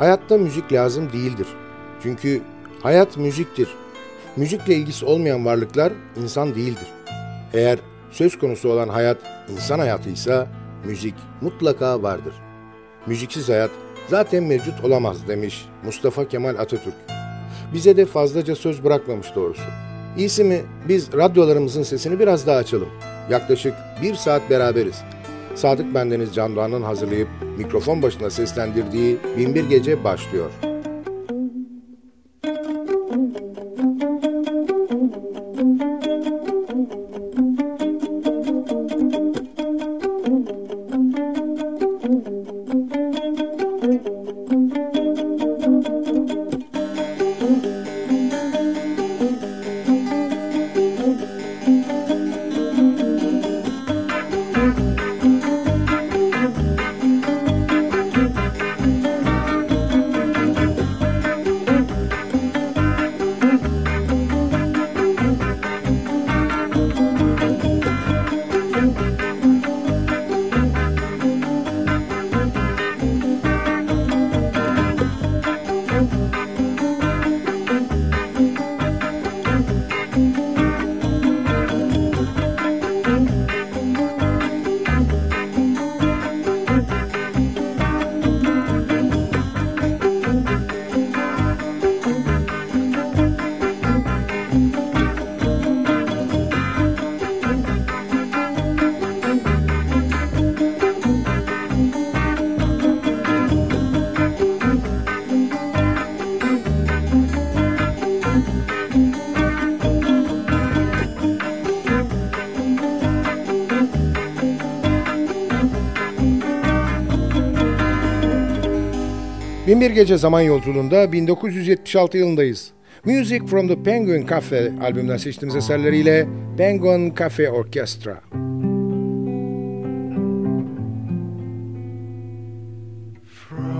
Hayatta müzik lazım değildir. Çünkü hayat müziktir. Müzikle ilgisi olmayan varlıklar insan değildir. Eğer söz konusu olan hayat insan hayatıysa müzik mutlaka vardır. Müziksiz hayat zaten mevcut olamaz demiş Mustafa Kemal Atatürk. Bize de fazlaca söz bırakmamış doğrusu. İyisi mi biz radyolarımızın sesini biraz daha açalım. Yaklaşık bir saat beraberiz. Sadık Bendeniz Can Doğan'ın hazırlayıp mikrofon başına seslendirdiği Binbir Gece başlıyor. Bir Gece Zaman Yolculuğunda 1976 yılındayız. Music from the Penguin Cafe albümden seçtiğimiz eserleriyle Penguin Cafe Orchestra. From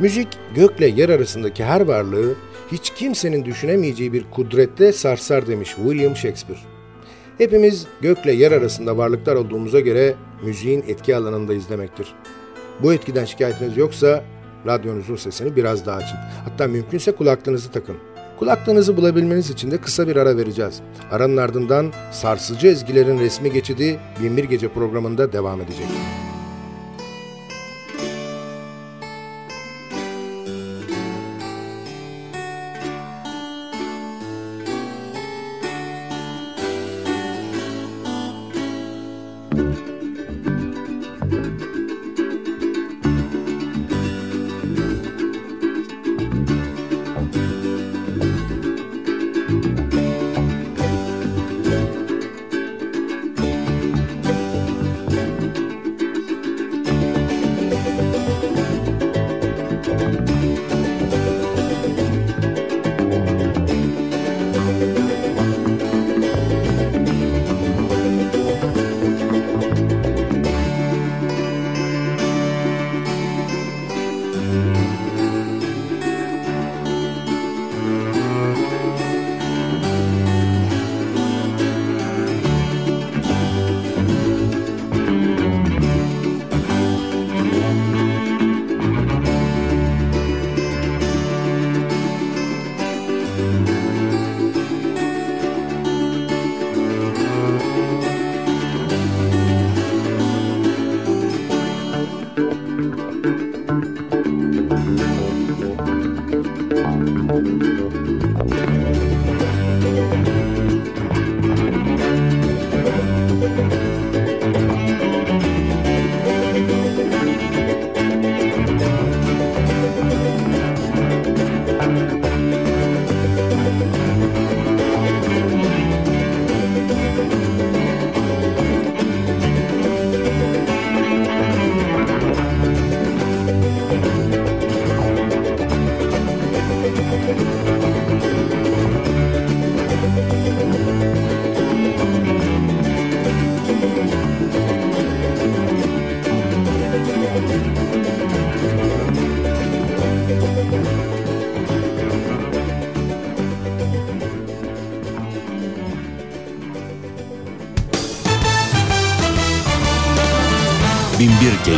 Müzik gökle yer arasındaki her varlığı hiç kimsenin düşünemeyeceği bir kudretle sarsar demiş William Shakespeare. Hepimiz gökle yer arasında varlıklar olduğumuza göre müziğin etki alanında izlemektir. Bu etkiden şikayetiniz yoksa radyonuzun sesini biraz daha açın. Hatta mümkünse kulaklığınızı takın. Kulaklığınızı bulabilmeniz için de kısa bir ara vereceğiz. Aranın ardından sarsıcı ezgilerin resmi geçidi Binbir Gece programında devam edecek.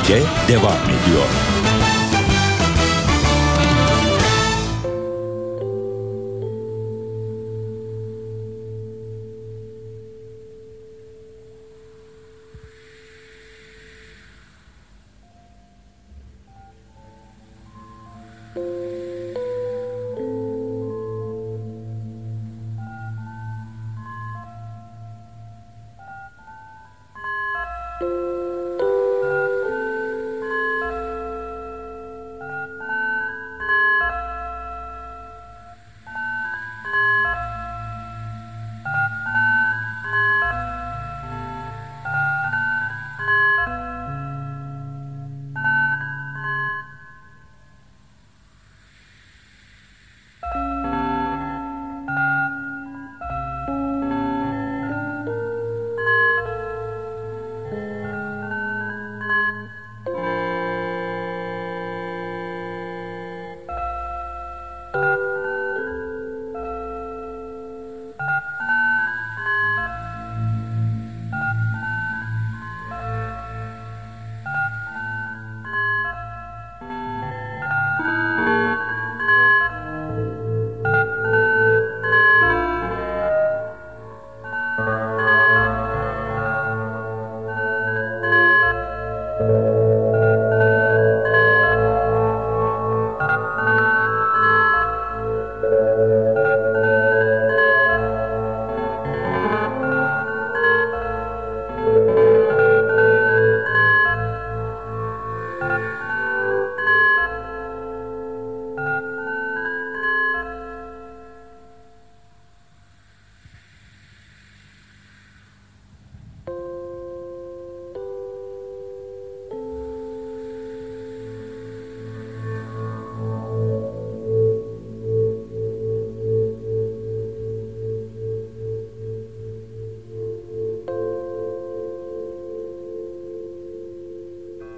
Gece devam ediyor.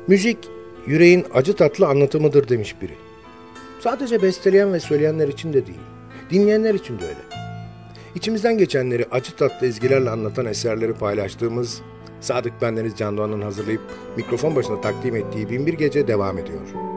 Müzik, yüreğin acı tatlı anlatımıdır demiş biri. Sadece besteleyen ve söyleyenler için de değil, dinleyenler için de öyle. İçimizden geçenleri acı tatlı ezgilerle anlatan eserleri paylaştığımız Sadık Bendeniz Can Doğan'ın hazırlayıp mikrofon başına takdim ettiği Binbir Gece devam ediyor.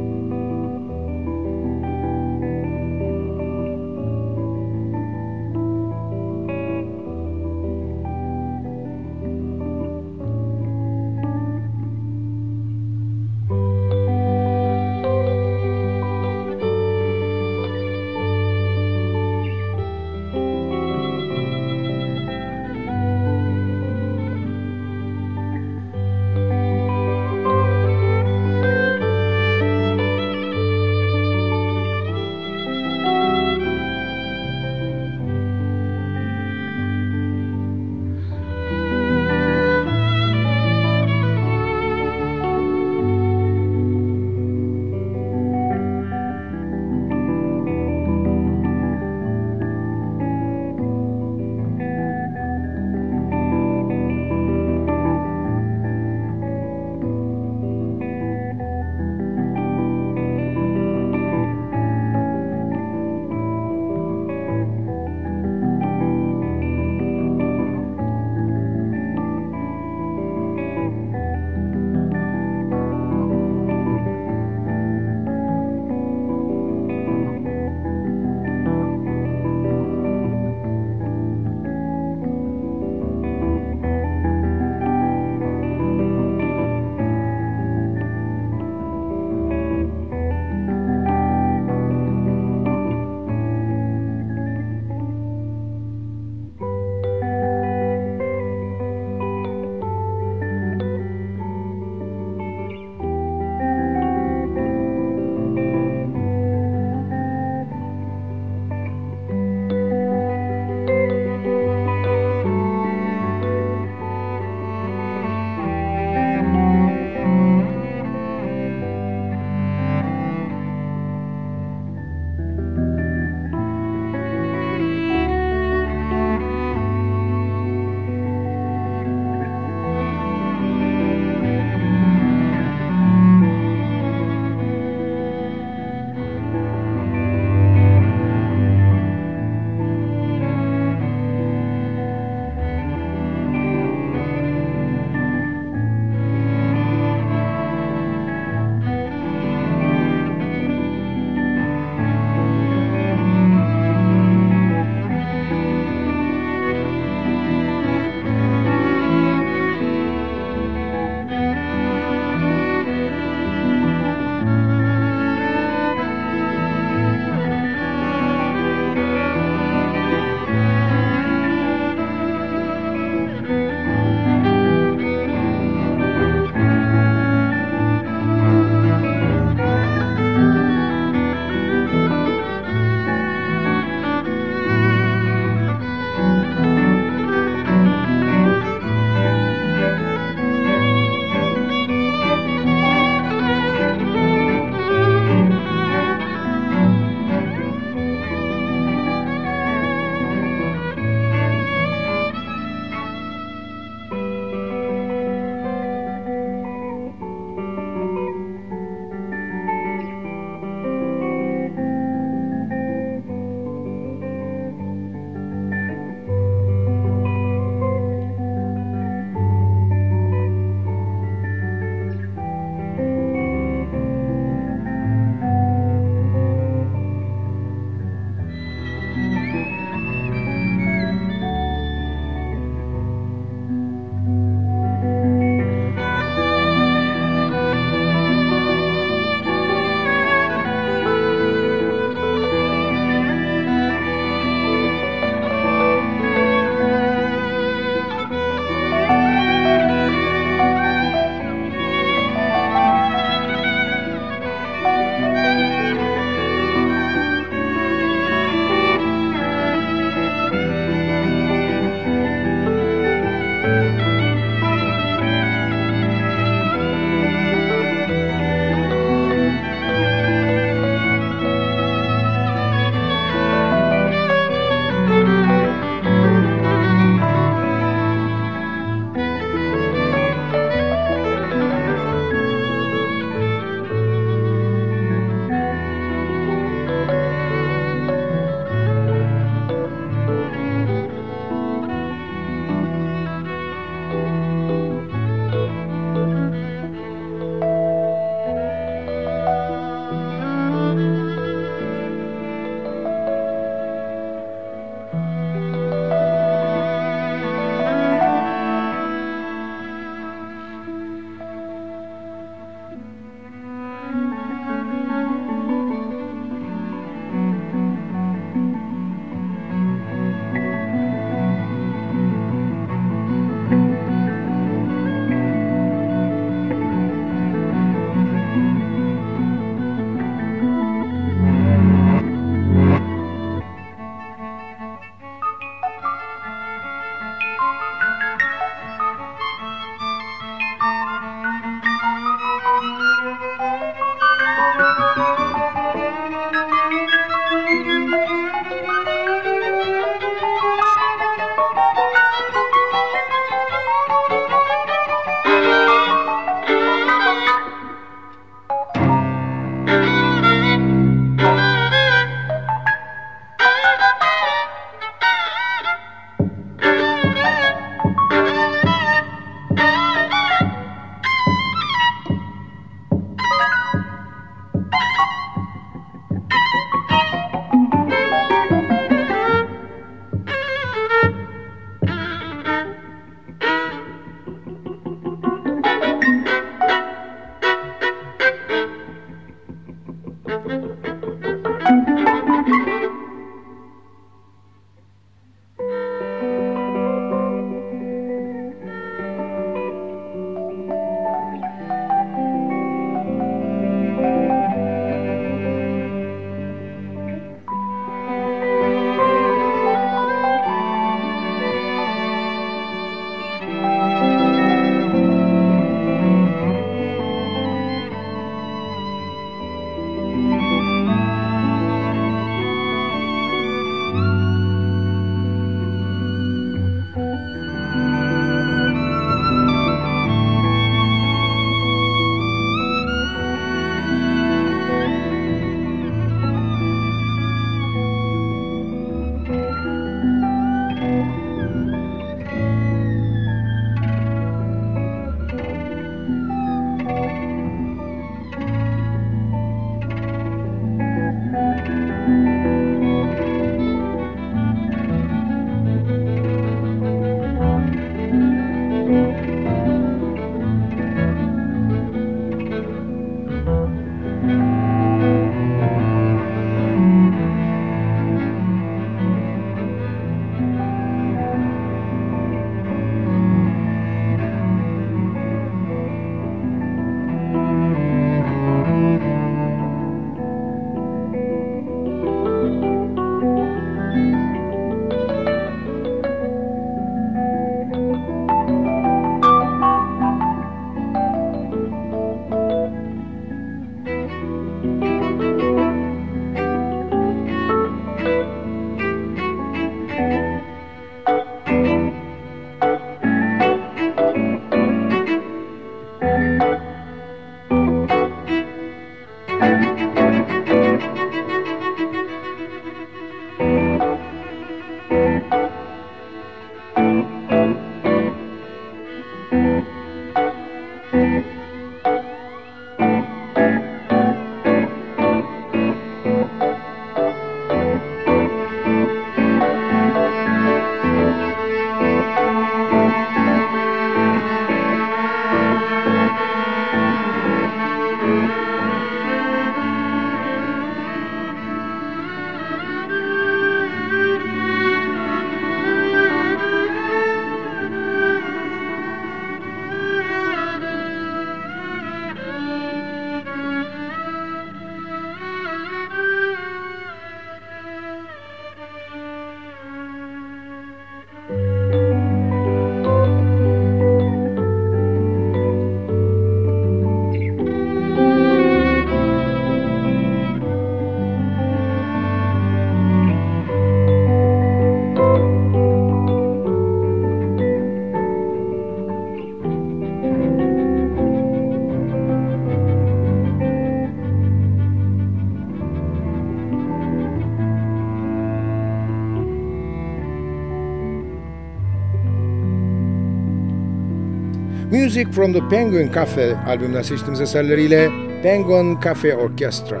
Music from the Penguin Cafe albümünden seçtiğimiz eserleriyle Penguin Cafe Orchestra.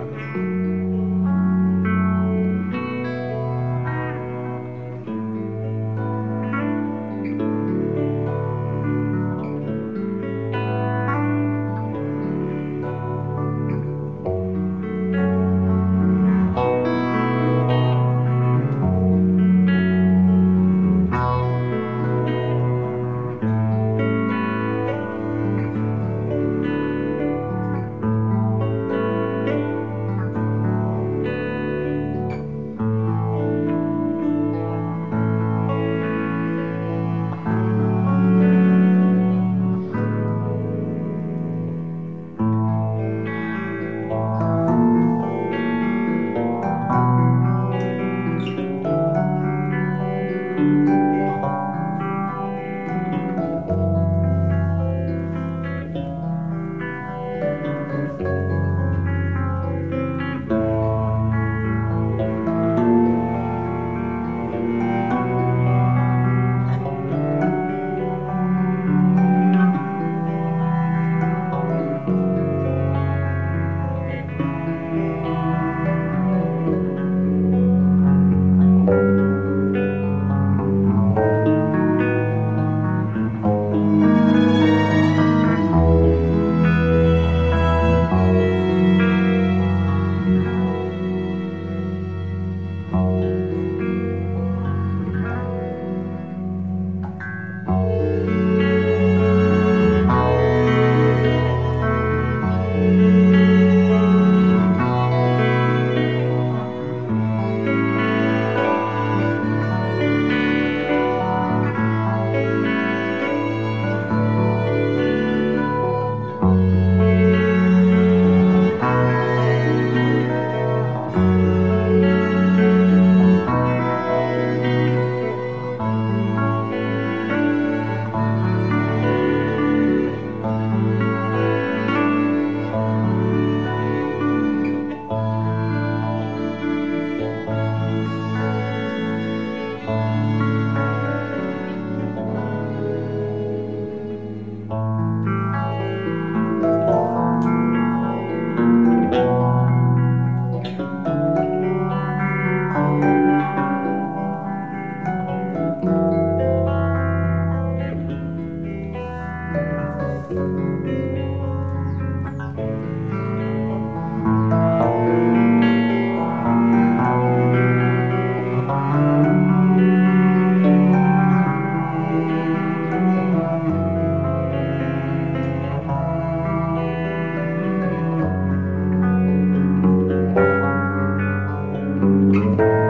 Música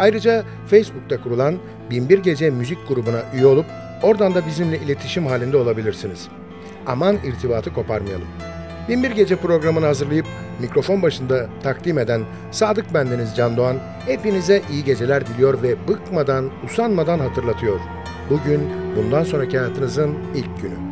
Ayrıca Facebook'ta kurulan Binbir Gece müzik grubuna üye olup oradan da bizimle iletişim halinde olabilirsiniz. Aman irtibatı koparmayalım. Binbir Gece programını hazırlayıp mikrofon başında takdim eden Sadık Bendeniz Can Doğan hepinize iyi geceler diliyor ve bıkmadan, usanmadan hatırlatıyor. Bugün bundan sonraki hayatınızın ilk günü.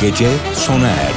Gece sona erdi.